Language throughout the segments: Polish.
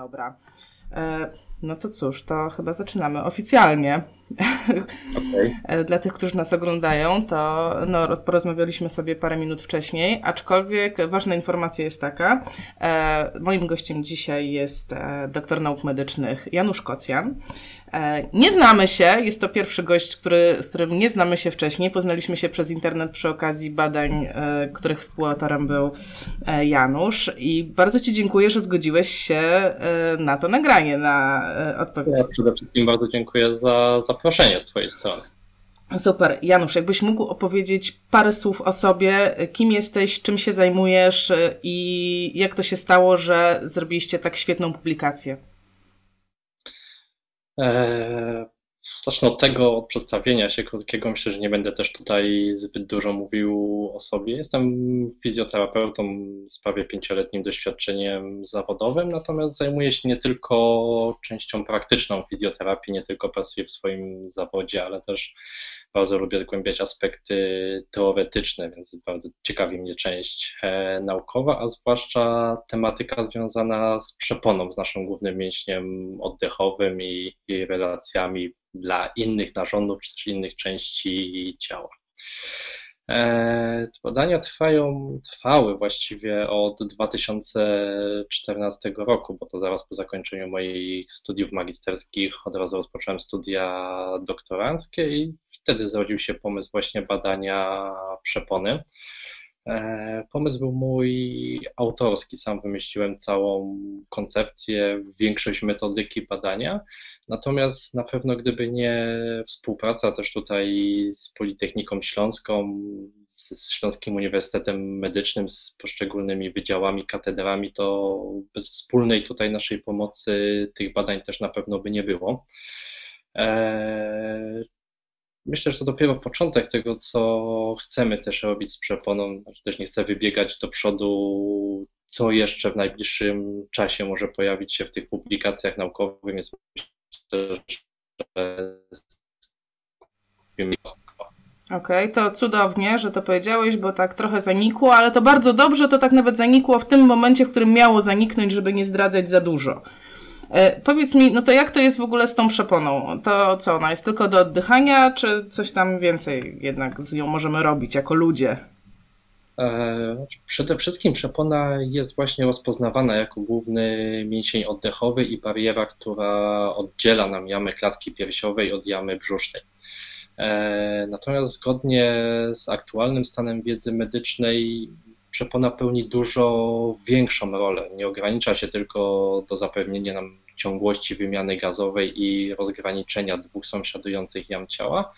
Dobra. E, no to cóż, to chyba zaczynamy oficjalnie. Okay. Dla tych, którzy nas oglądają, to no, porozmawialiśmy sobie parę minut wcześniej, aczkolwiek ważna informacja jest taka. E, moim gościem dzisiaj jest e, doktor nauk medycznych Janusz Kocjan. E, nie znamy się, jest to pierwszy gość, który, z którym nie znamy się wcześniej. Poznaliśmy się przez internet przy okazji badań, e, których współautorem był e, Janusz i bardzo Ci dziękuję, że zgodziłeś się na to nagranie, na odpowiedź. Ja przede wszystkim bardzo dziękuję za zaproszenie z Twojej strony. Super. Janusz, jakbyś mógł opowiedzieć parę słów o sobie, kim jesteś, czym się zajmujesz i jak to się stało, że zrobiliście tak świetną publikację? Eee, zacznę od tego, od przedstawienia się krótkiego. Myślę, że nie będę też tutaj zbyt dużo mówił o sobie. Jestem fizjoterapeutą z prawie pięcioletnim doświadczeniem zawodowym, natomiast zajmuję się nie tylko częścią praktyczną fizjoterapii, nie tylko pracuję w swoim zawodzie, ale też bardzo lubię zgłębiać aspekty teoretyczne, więc bardzo ciekawi mnie część e, naukowa, a zwłaszcza tematyka związana z przeponą, z naszym głównym mięśniem oddechowym i, i relacjami dla innych narządów czy też innych części ciała. E, badania trwają, trwały właściwie od 2014 roku, bo to zaraz po zakończeniu moich studiów magisterskich od razu rozpocząłem studia doktoranckie i wtedy zrodził się pomysł właśnie badania przepony. E, pomysł był mój autorski, sam wymyśliłem całą koncepcję, większość metodyki badania. Natomiast na pewno gdyby nie współpraca też tutaj z Politechniką Śląską, z Śląskim Uniwersytetem Medycznym, z poszczególnymi wydziałami, katedrami, to bez wspólnej tutaj naszej pomocy tych badań też na pewno by nie było. Myślę, że to dopiero początek tego, co chcemy też robić z przeponą. Znaczy, też nie chcę wybiegać do przodu, co jeszcze w najbliższym czasie może pojawić się w tych publikacjach naukowych, więc myślę, że Okej, okay, to cudownie, że to powiedziałeś, bo tak trochę zanikło, ale to bardzo dobrze, to tak nawet zanikło w tym momencie, w którym miało zaniknąć, żeby nie zdradzać za dużo. E, powiedz mi, no to jak to jest w ogóle z tą przeponą? To co, ona jest tylko do oddychania, czy coś tam więcej jednak z nią możemy robić jako ludzie? E, przede wszystkim przepona jest właśnie rozpoznawana jako główny mięsień oddechowy i bariera, która oddziela nam jamę klatki piersiowej od jamy brzusznej. E, natomiast zgodnie z aktualnym stanem wiedzy medycznej przepona pełni dużo większą rolę. Nie ogranicza się tylko do zapewnienia nam ciągłości wymiany gazowej i rozgraniczenia dwóch sąsiadujących jam ciała,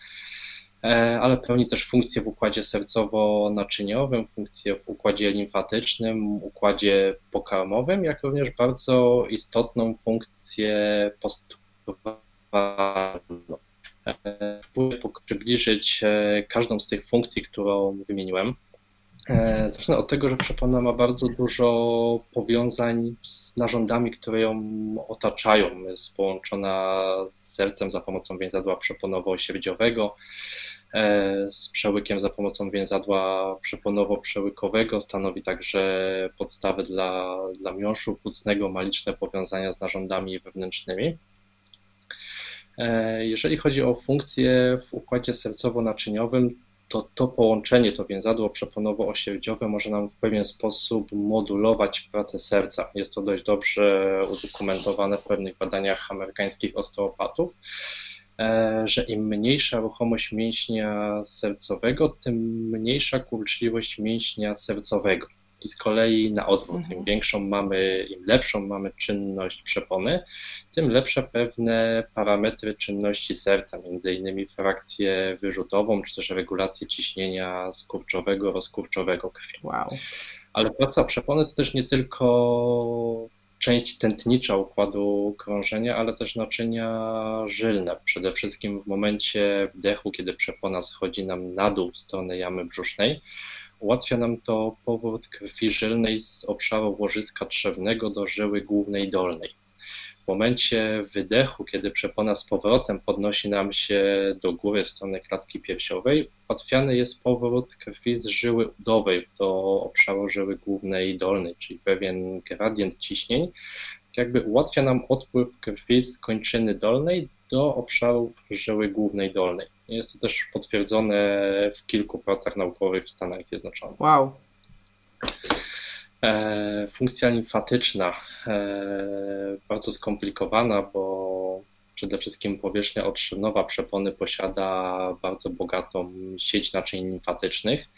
e, ale pełni też funkcję w układzie sercowo-naczyniowym, funkcję w układzie limfatycznym, układzie pokarmowym, jak również bardzo istotną funkcję postulowalną. Spróbuję przybliżyć e, każdą z tych funkcji, którą wymieniłem. E, zacznę od tego, że przepona ma bardzo dużo powiązań z narządami, które ją otaczają. Jest połączona z sercem za pomocą więzadła przeponowo-sierdziowego, e, z przełykiem za pomocą więzadła przeponowo-przełykowego. Stanowi także podstawę dla, dla miąższu płucnego, ma liczne powiązania z narządami wewnętrznymi. E, jeżeli chodzi o funkcję w układzie sercowo-naczyniowym, to to połączenie, to więzadło przeponowo-osierdziowe może nam w pewien sposób modulować pracę serca. Jest to dość dobrze udokumentowane w pewnych badaniach amerykańskich osteopatów, e, że im mniejsza ruchomość mięśnia sercowego, tym mniejsza kurczliwość mięśnia sercowego. I z kolei na odwrót, im mhm. większą mamy, im lepszą mamy czynność przepony, tym lepsze pewne parametry czynności serca, między innymi frakcję wyrzutową, czy też regulację ciśnienia skurczowego, rozkurczowego krwi. Wow. Ale praca przepony to też nie tylko część tętnicza układu krążenia, ale też naczynia żylne. Przede wszystkim w momencie wdechu, kiedy przepona schodzi nam na dół w stronę jamy brzusznej, Ułatwia nam to powrót krwi żylnej z obszaru łożyska trzewnego do żyły głównej dolnej. W momencie wydechu, kiedy przepona z powrotem podnosi nam się do góry w stronę klatki piersiowej, ułatwiany jest powrót krwi z żyły udowej do obszaru żyły głównej dolnej, czyli pewien gradient ciśnień jakby ułatwia nam odpływ krwi z kończyny dolnej do obszarów żyły głównej dolnej. Jest to też potwierdzone w kilku pracach naukowych w Stanach Zjednoczonych. Wow. E, funkcja limfatyczna, e, bardzo skomplikowana, bo przede wszystkim powierzchnia otrzynowa przepony posiada bardzo bogatą sieć naczyń limfatycznych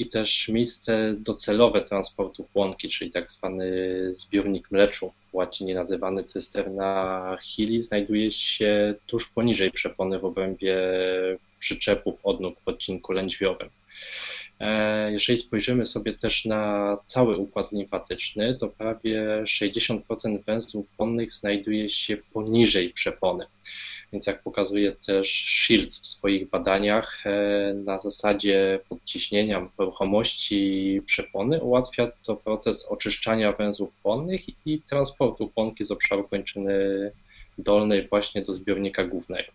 i też miejsce docelowe transportu płonki, czyli tak zwany zbiornik mleczu, łacinie nazywany cysterna Hilli, znajduje się tuż poniżej przepony w obrębie przyczepów odnóg w odcinku lędźwiowym. E, jeżeli spojrzymy sobie też na cały układ limfatyczny, to prawie 60% węzłów wonnych znajduje się poniżej przepony. Więc jak pokazuje też Shields w swoich badaniach, e, na zasadzie podciśnienia ruchomości przepony ułatwia to proces oczyszczania węzłów płonnych i transportu płonki z obszaru kończyny dolnej właśnie do zbiornika głównego.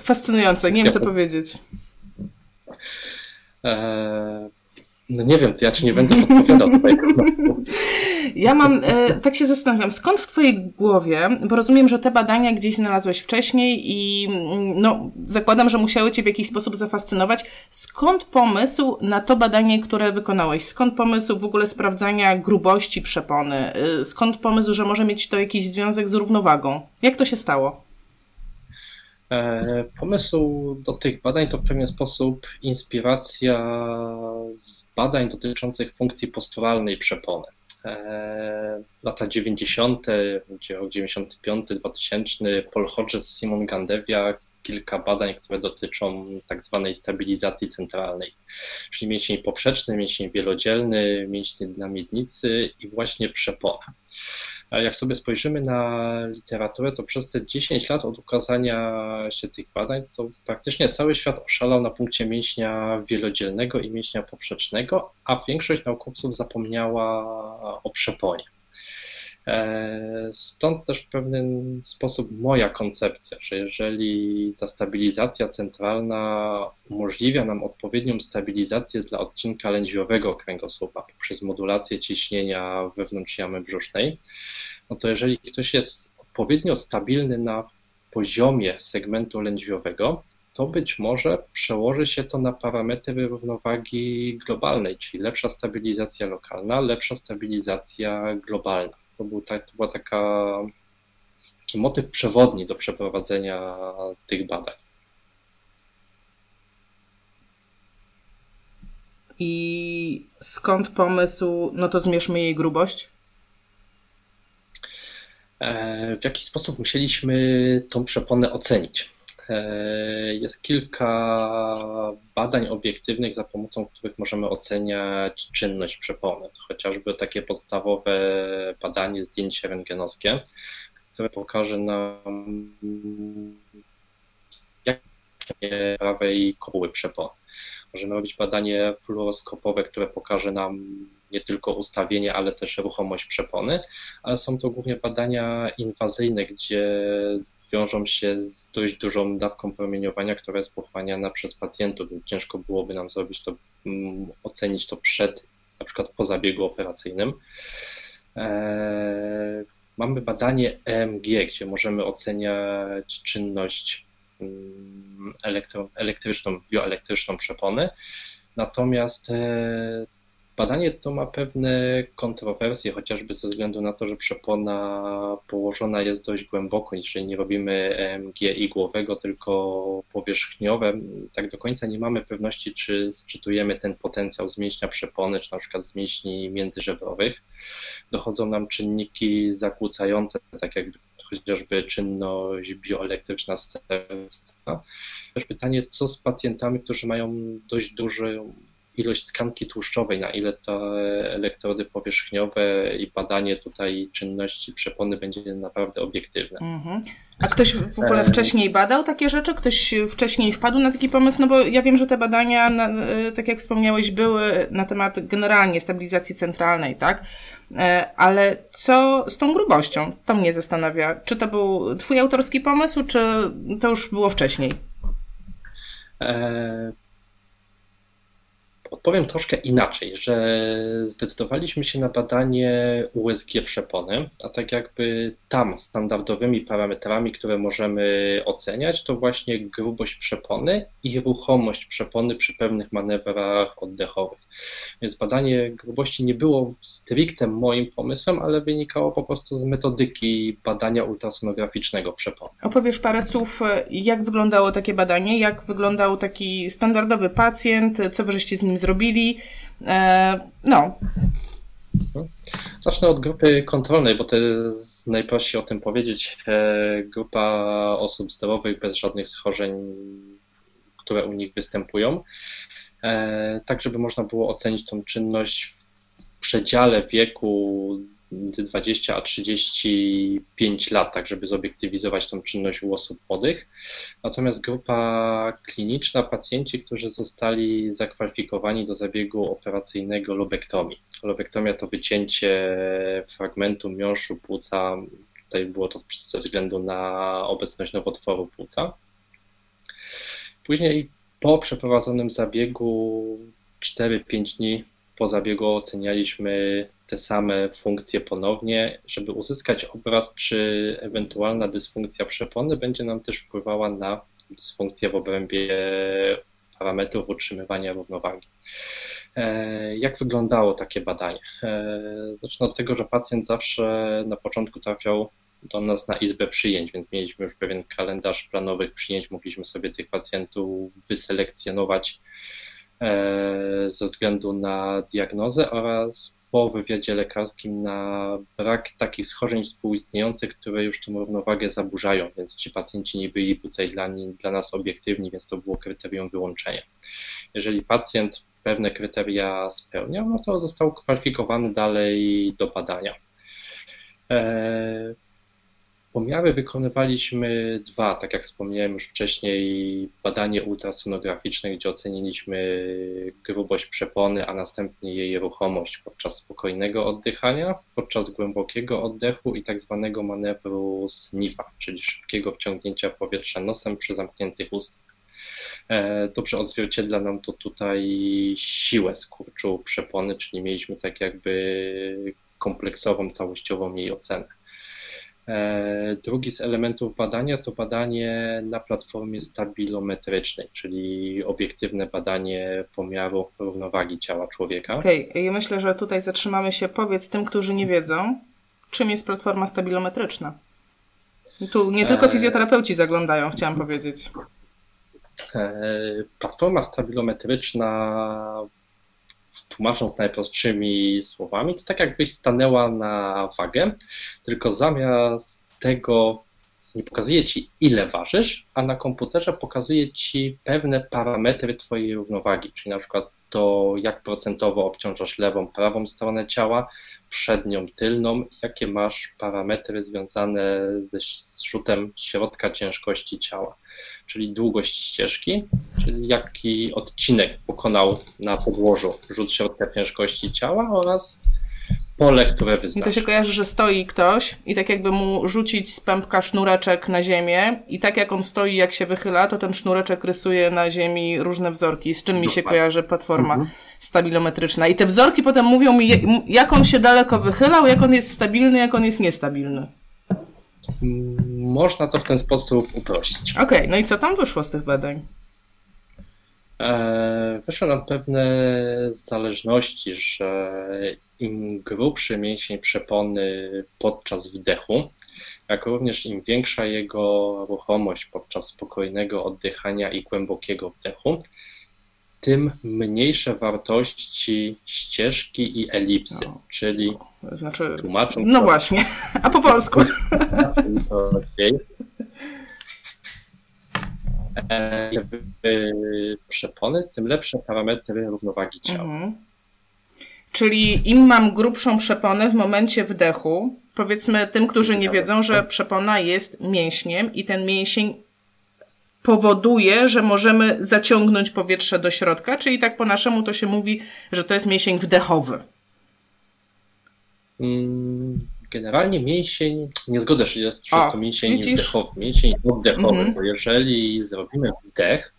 Fascynujące, nie wiem co powiedzieć. Eee, no nie wiem, ja ci nie będę odpowiadał tutaj. Ja mam, e, tak się zastanawiam, skąd w Twojej głowie, bo rozumiem, że te badania gdzieś znalazłeś wcześniej i mm, no, zakładam, że musiały Cię w jakiś sposób zafascynować. Skąd pomysł na to badanie, które wykonałeś? Skąd pomysł w ogóle sprawdzania grubości przepony? E, skąd pomysł, że może mieć to jakiś związek z równowagą? Jak to się stało? E, pomysł do tych badań to w pewien sposób inspiracja z badań dotyczących funkcji posturalnej przepony. E, lata 90., rok 95, 2000, Paul Hodges, Simon Gandewia, kilka badań, które dotyczą tak zwanej stabilizacji centralnej, czyli mięsień poprzeczny, mięsień wielodzielny, mięśnie na miednicy i właśnie przepona. Jak sobie spojrzymy na literaturę, to przez te 10 lat od ukazania się tych badań, to praktycznie cały świat oszalał na punkcie mięśnia wielodzielnego i mięśnia poprzecznego, a większość naukowców zapomniała o przeponie. E, stąd też w pewien sposób moja koncepcja, że jeżeli ta stabilizacja centralna umożliwia nam odpowiednią stabilizację dla odcinka lędźwiowego kręgosłupa poprzez modulację ciśnienia wewnątrz jamy brzusznej, no to jeżeli ktoś jest odpowiednio stabilny na poziomie segmentu lędźwiowego, to być może przełoży się to na parametry równowagi globalnej, czyli lepsza stabilizacja lokalna, lepsza stabilizacja globalna. To, był to była taka, taki motyw przewodni do przeprowadzenia tych badań. I skąd pomysł, no to zmierzmy jej grubość? E, w jaki sposób musieliśmy tą przeponę ocenić? E, jest kilka badań obiektywnych, za pomocą których możemy oceniać czynność przepony. Chociażby takie podstawowe badanie, zdjęcie rentgenowskie, które pokaże nam, jakie prawej kopuły przepony. Możemy robić badanie fluoroskopowe, które pokaże nam nie tylko ustawienie, ale też ruchomość przepony, ale są to głównie badania inwazyjne, gdzie wiążą się z dość dużą dawką promieniowania, która jest pochłaniana przez pacjentów, ciężko byłoby nam zrobić to, mm, ocenić to przed, na przykład po zabiegu operacyjnym. Eee, mamy badanie EMG, gdzie możemy oceniać czynność mm, elektryczną, bioelektryczną przepony. Natomiast e, Badanie to ma pewne kontrowersje, chociażby ze względu na to, że przepona położona jest dość głęboko, jeżeli nie robimy EMG igłowego, tylko powierzchniowe. Tak do końca nie mamy pewności, czy sczytujemy ten potencjał z mięśnia przepony, czy na przykład z mięśni międzyżebrowych. Dochodzą nam czynniki zakłócające, tak jak chociażby czynność bioelektryczna serca. Też pytanie, co z pacjentami, którzy mają dość duży ilość tkanki tłuszczowej, na ile te elektrody powierzchniowe i badanie tutaj czynności przepony będzie naprawdę obiektywne. Mhm. A ktoś w ogóle wcześniej badał takie rzeczy? Ktoś wcześniej wpadł na taki pomysł? No bo ja wiem, że te badania, e, tak jak wspomniałeś, były na temat generalnie stabilizacji centralnej, tak? E, ale co z tą grubością? To mnie zastanawia. Czy to był Twój autorski pomysł, czy to już było wcześniej? E Odpowiem troszkę inaczej, że zdecydowaliśmy się na badanie USG przepony, a tak jakby tam standardowymi parametrami, które możemy oceniać, to właśnie grubość przepony i ruchomość przepony przy pewnych manewrach oddechowych. Więc badanie grubości nie było stricte moim pomysłem, ale wynikało po prostu z metodyki badania ultrasonograficznego przepony. Opowiesz parę słów, jak wyglądało takie badanie, jak wyglądał taki standardowy pacjent, co wyżeście z nim zrobili. E, no. Zacznę od grupy kontrolnej, bo to jest najprościej o tym powiedzieć. E, grupa osób zdrowych bez żadnych schorzeń, które u nich występują, e, tak żeby można było ocenić tą czynność w przedziale wieku między 20 a 35 lat, tak żeby zobiektywizować tą czynność u osób młodych. Natomiast grupa kliniczna, pacjenci, którzy zostali zakwalifikowani do zabiegu operacyjnego lobektomii. Lobektomia to wycięcie fragmentu miąższu płuca, tutaj było to ze względu na obecność nowotworu płuca. Później po przeprowadzonym zabiegu 4-5 dni po zabiegu ocenialiśmy te same funkcje ponownie, żeby uzyskać obraz, czy ewentualna dysfunkcja przepony będzie nam też wpływała na dysfunkcję w obrębie parametrów utrzymywania równowagi. E, jak wyglądało takie badanie? E, zacznę od tego, że pacjent zawsze na początku trafiał do nas na izbę przyjęć, więc mieliśmy już pewien kalendarz planowych przyjęć, mogliśmy sobie tych pacjentów wyselekcjonować ze względu na diagnozę oraz po wywiadzie lekarskim na brak takich schorzeń współistniejących, które już tę równowagę zaburzają, więc ci pacjenci nie byli tutaj dla, dla nas obiektywni, więc to było kryterium wyłączenia. Jeżeli pacjent pewne kryteria spełniał, no to został kwalifikowany dalej do badania. E, Pomiary wykonywaliśmy dwa, tak jak wspomniałem już wcześniej, badanie ultrasonograficzne, gdzie oceniliśmy grubość przepony, a następnie jej ruchomość podczas spokojnego oddychania, podczas głębokiego oddechu i tak zwanego manewru sniffa, czyli szybkiego wciągnięcia powietrza nosem przy zamkniętych ustach. E, dobrze odzwierciedla nam to tutaj siłę skurczu przepony, czyli mieliśmy tak jakby kompleksową, całościową jej ocenę. E, drugi z elementów badania to badanie na platformie stabilometrycznej, czyli obiektywne badanie pomiaru równowagi ciała człowieka. Okej, okay. ja myślę, że tutaj zatrzymamy się. Powiedz tym, którzy nie wiedzą, czym jest platforma stabilometryczna. Tu nie tylko e, fizjoterapeuci zaglądają, chciałam powiedzieć. E, platforma stabilometryczna tłumacząc najprostszymi słowami, to tak jakbyś stanęła na wagę, tylko zamiast tego nie pokazuje ci, ile ważysz, a na komputerze pokazuje ci pewne parametry twojej równowagi, czyli na przykład to, jak procentowo obciążasz lewą, prawą stronę ciała, przednią, tylną, jakie masz parametry związane ze zrzutem środka ciężkości ciała, czyli długość ścieżki, czyli jaki odcinek pokonał na podłożu rzut środka ciężkości ciała oraz pole, które wyznacza. I to się kojarzy, że stoi ktoś i tak jakby mu rzucić z pępka sznureczek na ziemię i tak jak on stoi, jak się wychyla, to ten sznureczek rysuje na ziemi różne wzorki. Z czym mi się kojarzy platforma mhm. stabilometryczna. I te wzorki potem mówią mi, jak on się daleko wychylał, jak on jest stabilny, jak on jest niestabilny. Można to w ten sposób uprościć. Okej, okay, no i co tam wyszło z tych badań? E, wyszły nam pewne zależności, że im grubszy mięsień przepony podczas wdechu, jak również im większa jego ruchomość podczas spokojnego oddychania i głębokiego wdechu, tym mniejsze wartości ścieżki i elipsy, no, czyli znaczy, tłumacząc. No to, właśnie, a po polsku. przepony, tym lepsze parametry równowagi ciała. Mhm. Czyli im mam grubszą przeponę w momencie wdechu, powiedzmy tym, którzy nie wiedzą, że przepona jest mięśniem i ten mięsień powoduje, że możemy zaciągnąć powietrze do środka, czyli tak po naszemu to się mówi, że to jest mięsień wdechowy. Mm, generalnie mięsień, nie zgodzę się, że to mięsień wdechowy, mięsień oddechowy, mm -hmm. bo jeżeli zrobimy wdech,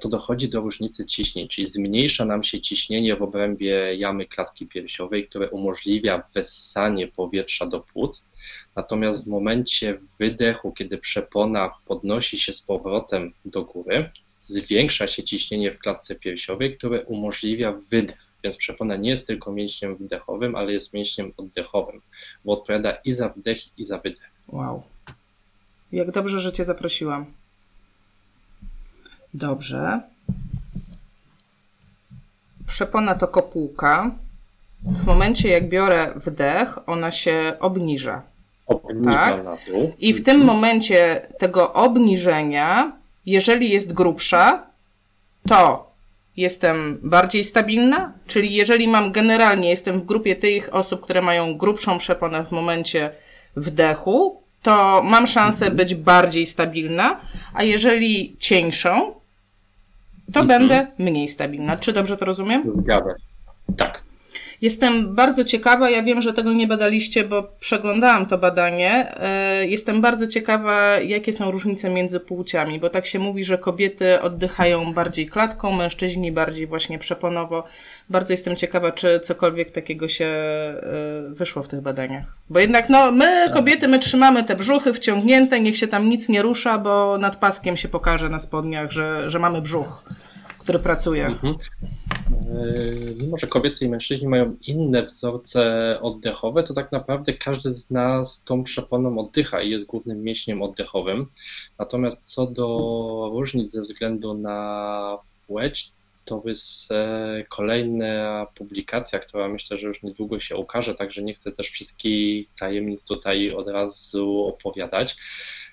to dochodzi do różnicy ciśnień, czyli zmniejsza nam się ciśnienie w obrębie jamy klatki piersiowej, które umożliwia wessanie powietrza do płuc. Natomiast w momencie wydechu, kiedy przepona podnosi się z powrotem do góry, zwiększa się ciśnienie w klatce piersiowej, które umożliwia wydech. Więc przepona nie jest tylko mięśniem wdechowym, ale jest mięśniem oddechowym, bo odpowiada i za wdech, i za wydech. Wow. Jak dobrze, że Cię zaprosiłam. Dobrze. Przepona to kopułka. W momencie, jak biorę wdech, ona się obniża. Obniża tak? na dół. I w tym momencie tego obniżenia, jeżeli jest grubsza, to jestem bardziej stabilna, czyli jeżeli mam generalnie, jestem w grupie tych osób, które mają grubszą przeponę w momencie wdechu, to mam szansę być bardziej stabilna, a jeżeli cieńszą, to mhm. będę mniej stabilna. Czy dobrze to rozumiem? Zgadza się. Tak. Jestem bardzo ciekawa, ja wiem, że tego nie badaliście, bo przeglądałam to badanie. E, jestem bardzo ciekawa, jakie są różnice między płciami, bo tak się mówi, że kobiety oddychają bardziej klatką, mężczyźni bardziej właśnie przeponowo. Bardzo jestem ciekawa, czy cokolwiek takiego się e, wyszło w tych badaniach. Bo jednak, no, my kobiety, my trzymamy te brzuchy wciągnięte, niech się tam nic nie rusza, bo nad paskiem się pokaże na spodniach, że, że mamy brzuch który pracuje. Mhm. E, mimo, że kobiety i mężczyźni mają inne wzorce oddechowe, to tak naprawdę każdy z nas tą przeponą oddycha i jest głównym mięśniem oddechowym. Natomiast co do różnic ze względu na płeć, to jest kolejna publikacja, która myślę, że już niedługo się ukaże, także nie chcę też wszystkich tajemnic tutaj od razu opowiadać.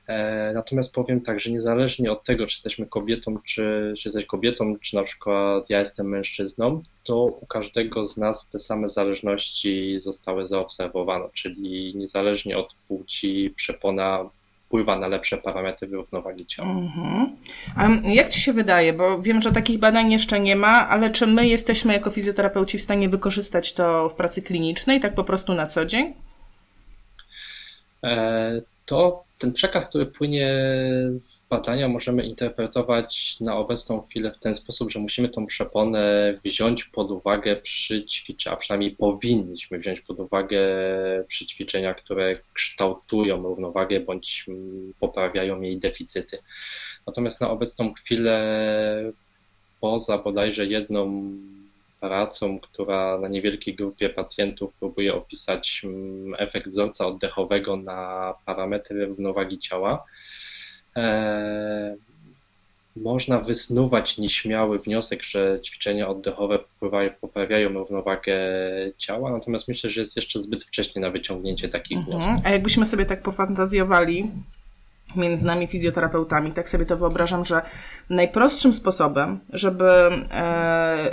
E, natomiast powiem tak, że niezależnie od tego, czy jesteśmy kobietą, czy, czy jesteś kobietą, czy na przykład ja jestem mężczyzną, to u każdego z nas te same zależności zostały zaobserwowane, czyli niezależnie od płci przepona wpływa na lepsze parametry równowagi ciała. Mhm. A jak Ci się wydaje, bo wiem, że takich badań jeszcze nie ma, ale czy my jesteśmy jako fizjoterapeuci w stanie wykorzystać to w pracy klinicznej, tak po prostu na co dzień? E, to ten przekaz, który płynie z badania, możemy interpretować na obecną chwilę w ten sposób, że musimy tą przeponę wziąć pod uwagę przy ćwiczeniach, a przynajmniej powinniśmy wziąć pod uwagę przy ćwiczeniach, które kształtują równowagę bądź poprawiają jej deficyty. Natomiast na obecną chwilę, poza bodajże jedną pracą, która na niewielkiej grupie pacjentów próbuje opisać mm, efekt wzorca oddechowego na parametry równowagi ciała. E, można wysnuwać nieśmiały wniosek, że ćwiczenia oddechowe poprawiają równowagę ciała, natomiast myślę, że jest jeszcze zbyt wcześnie na wyciągnięcie takich mhm. wniosków. A jakbyśmy sobie tak pofantazjowali, między nami fizjoterapeutami. Tak sobie to wyobrażam, że najprostszym sposobem, żeby e,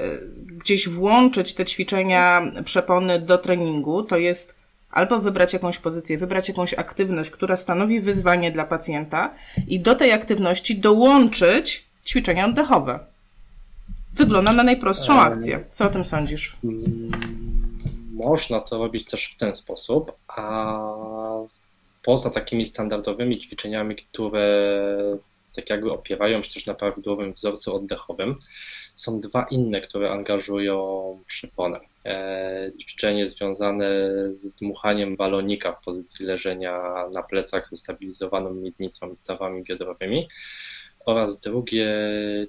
gdzieś włączyć te ćwiczenia przepony do treningu, to jest albo wybrać jakąś pozycję, wybrać jakąś aktywność, która stanowi wyzwanie dla pacjenta i do tej aktywności dołączyć ćwiczenia oddechowe. Wygląda na najprostszą akcję. Co o tym sądzisz? Mm, można to robić też w ten sposób, a poza takimi standardowymi ćwiczeniami, które tak jakby opiewają się też na prawidłowym wzorcu oddechowym, są dwa inne, które angażują przyponę. E, ćwiczenie związane z dmuchaniem balonika w pozycji leżenia na plecach z ustabilizowaną miednicą i stawami biodrowymi oraz drugie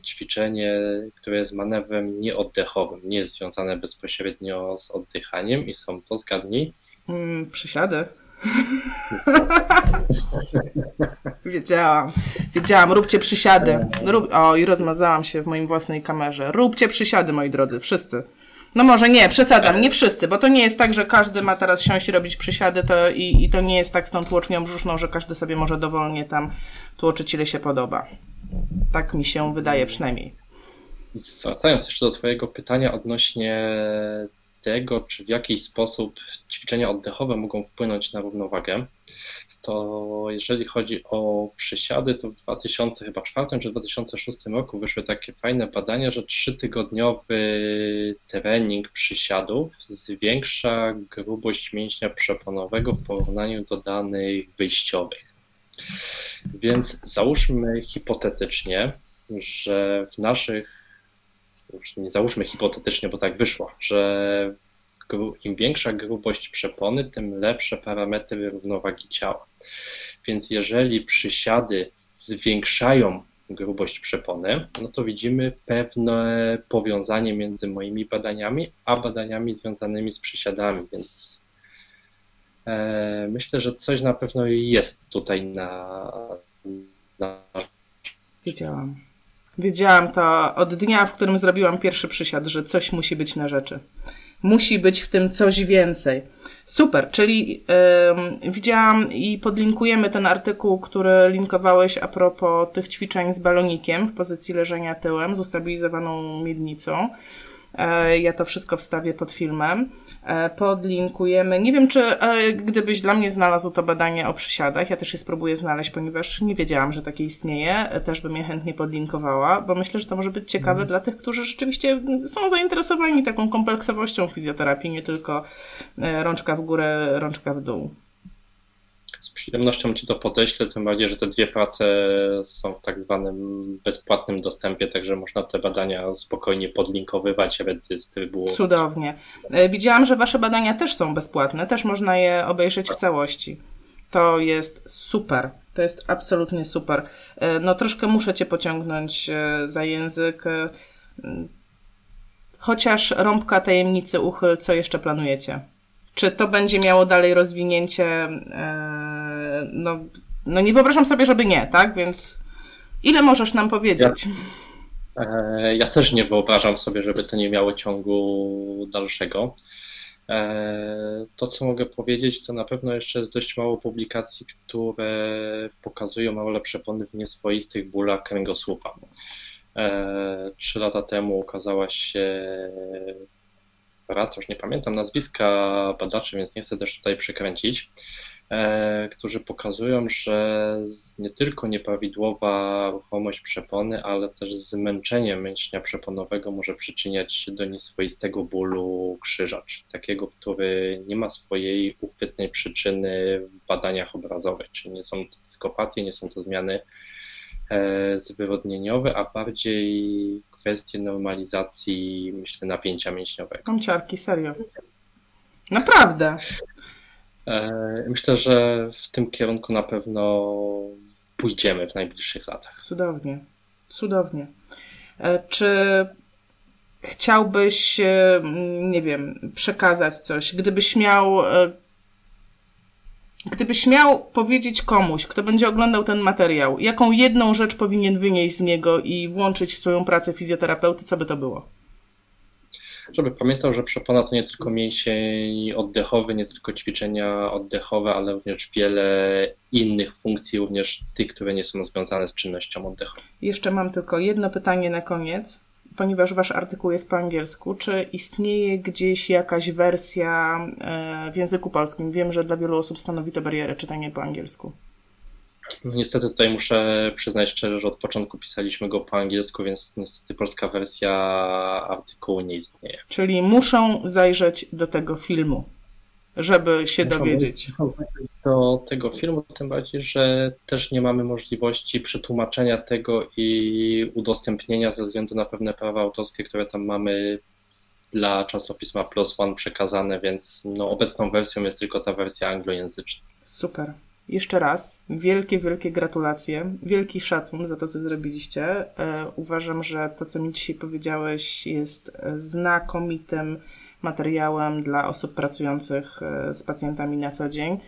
ćwiczenie, które jest manewrem nieoddechowym, nie jest związane bezpośrednio z oddychaniem i są to, zgadnij? Mm, przysiady. Wiedziałam. Wiedziałam, róbcie przysiady. Rób... O, i rozmazałam się w moim własnej kamerze. Róbcie przysiady, moi drodzy, wszyscy. No może nie, przesadzam, nie wszyscy, bo to nie jest tak, że każdy ma teraz siąść i robić przysiady to i, i to nie jest tak z tą tłocznią brzuszną, że każdy sobie może dowolnie tam tłoczyć ile się podoba. Tak mi się wydaje przynajmniej. Wracając jeszcze do Twojego pytania odnośnie tego, czy w jakiś sposób ćwiczenia oddechowe mogą wpłynąć na równowagę, to jeżeli chodzi o przysiady, to w 2004 czy 2006 roku wyszły takie fajne badania, że trzytygodniowy trening przysiadów zwiększa grubość mięśnia przeponowego w porównaniu do danych wyjściowych. Więc załóżmy hipotetycznie, że w naszych, załóżmy hipotetycznie, bo tak wyszło, że im większa grubość przepony, tym lepsze parametry równowagi ciała. Więc jeżeli przysiady zwiększają grubość przepony, no to widzimy pewne powiązanie między moimi badaniami, a badaniami związanymi z przysiadami, więc e, myślę, że coś na pewno jest tutaj na. na... Wiedziałam to od dnia, w którym zrobiłam pierwszy przysiad, że coś musi być na rzeczy. Musi być w tym coś więcej. Super, czyli yy, widziałam i podlinkujemy ten artykuł, który linkowałeś a propos tych ćwiczeń z balonikiem w pozycji leżenia tyłem z ustabilizowaną miednicą. E, ja to wszystko wstawię pod filmem. E, podlinkujemy. Nie wiem, czy e, gdybyś dla mnie znalazł to badanie o przysiadach, ja też je spróbuję znaleźć, ponieważ nie wiedziałam, że takie istnieje. Też bym je chętnie podlinkowała, bo myślę, że to może być ciekawe mm. dla tych, którzy rzeczywiście są zainteresowani taką kompleksowością fizjoterapii, nie tylko rączka w górę, rączka w dół. Z przyjemnością Ci to podeślę, tym bardziej, że te dwie prace są w tak zwanym bezpłatnym dostępie, także można te badania spokojnie podlinkowywać, było. Cudownie. E, widziałam, że Wasze badania też są bezpłatne, też można je obejrzeć w całości. To jest super. To jest absolutnie super. E, no troszkę muszę Cię pociągnąć e, za język. Chociaż rąbka tajemnicy uchyl, co jeszcze planujecie? Czy to będzie miało dalej rozwinięcie? E, no, no nie wyobrażam sobie, żeby nie, tak? Więc ile możesz nam powiedzieć? Ja, e, ja też nie wyobrażam sobie, żeby to nie miało ciągu dalszego. E, to, co mogę powiedzieć, to na pewno jeszcze jest dość mało publikacji, które pokazują rolę przepony w nieswoistych bólach kręgosłupa. Trzy lata temu ukazała się prac, już nie pamiętam nazwiska badaczy, więc nie chcę też tutaj przykręcić, e, którzy pokazują, że nie tylko nieprawidłowa ruchomość przepony, ale też zmęczenie mięśnia przeponowego może przyczyniać się do nieswoistego bólu krzyżacz, takiego, który nie ma swojej uchwytnej przyczyny w badaniach obrazowych, czyli nie są to dyskopatie, nie są to zmiany e, zwyrodnieniowe, a bardziej kwestię normalizacji, myślę, napięcia mięśniowego. Mam ciarki, serio. Naprawdę. E, myślę, że w tym kierunku na pewno pójdziemy w najbliższych latach. Cudownie. Cudownie. E, czy chciałbyś, e, nie wiem, przekazać coś? Gdybyś miał Gdybyś miał powiedzieć komuś, kto będzie oglądał ten materiał, jaką jedną rzecz powinien wynieść z niego i włączyć w swoją pracę fizjoterapeuty, co by to było? Żeby pamiętał, że przepona to nie tylko mięsień oddechowy, nie tylko ćwiczenia oddechowe, ale również wiele innych funkcji, również tych, które nie są związane z czynnością oddechową. Jeszcze mam tylko jedno pytanie na koniec ponieważ wasz artykuł jest po angielsku, czy istnieje gdzieś jakaś wersja e, w języku polskim? Wiem, że dla wielu osób stanowi to barierę czytanie po angielsku. Niestety tutaj muszę przyznać szczerze, że od początku pisaliśmy go po angielsku, więc niestety polska wersja artykułu nie istnieje. Czyli muszą zajrzeć do tego filmu żeby się Muszą dowiedzieć. Do tego filmu, tym bardziej, że też nie mamy możliwości przetłumaczenia tego i udostępnienia ze względu na pewne prawa autorskie, które tam mamy dla czasopisma Plus One przekazane, więc no, obecną wersją jest tylko ta wersja anglojęzyczna. Super. Jeszcze raz wielkie, wielkie gratulacje, wielki szacun za to, co zrobiliście. E, uważam, że to, co mi dzisiaj powiedziałeś, jest znakomitym materiałem dla osób pracujących e, z pacjentami na co dzień.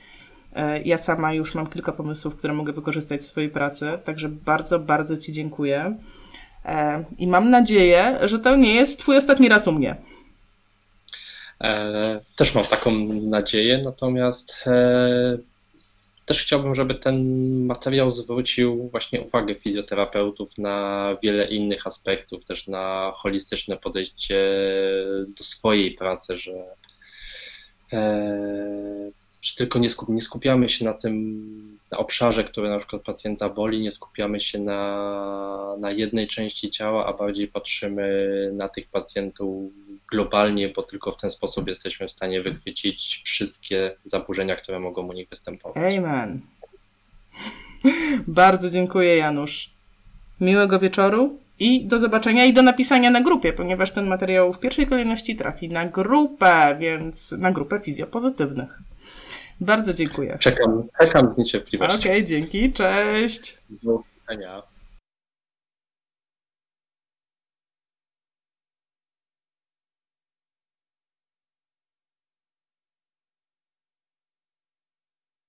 E, ja sama już mam kilka pomysłów, które mogę wykorzystać w swojej pracy, także bardzo, bardzo Ci dziękuję. I mam nadzieję, że to nie jest Twój ostatni raz u mnie. Też mam taką nadzieję, natomiast też chciałbym, żeby ten materiał zwrócił właśnie uwagę fizjoterapeutów na wiele innych aspektów, też na holistyczne podejście do swojej pracy, że e, że tylko nie, skup, nie skupiamy się na tym na obszarze, który na przykład pacjenta boli, nie skupiamy się na, na jednej części ciała, a bardziej patrzymy na tych pacjentów globalnie, bo tylko w ten sposób jesteśmy w stanie wychwycić wszystkie zaburzenia, które mogą u nich występować. Amen. Bardzo dziękuję, Janusz. Miłego wieczoru i do zobaczenia i do napisania na grupie, ponieważ ten materiał w pierwszej kolejności trafi na grupę, więc na grupę fizjopozytywnych. Bardzo dziękuję. Czekam, czekam z niecierpliwością. Okej, okay, dzięki, cześć. Do widzenia.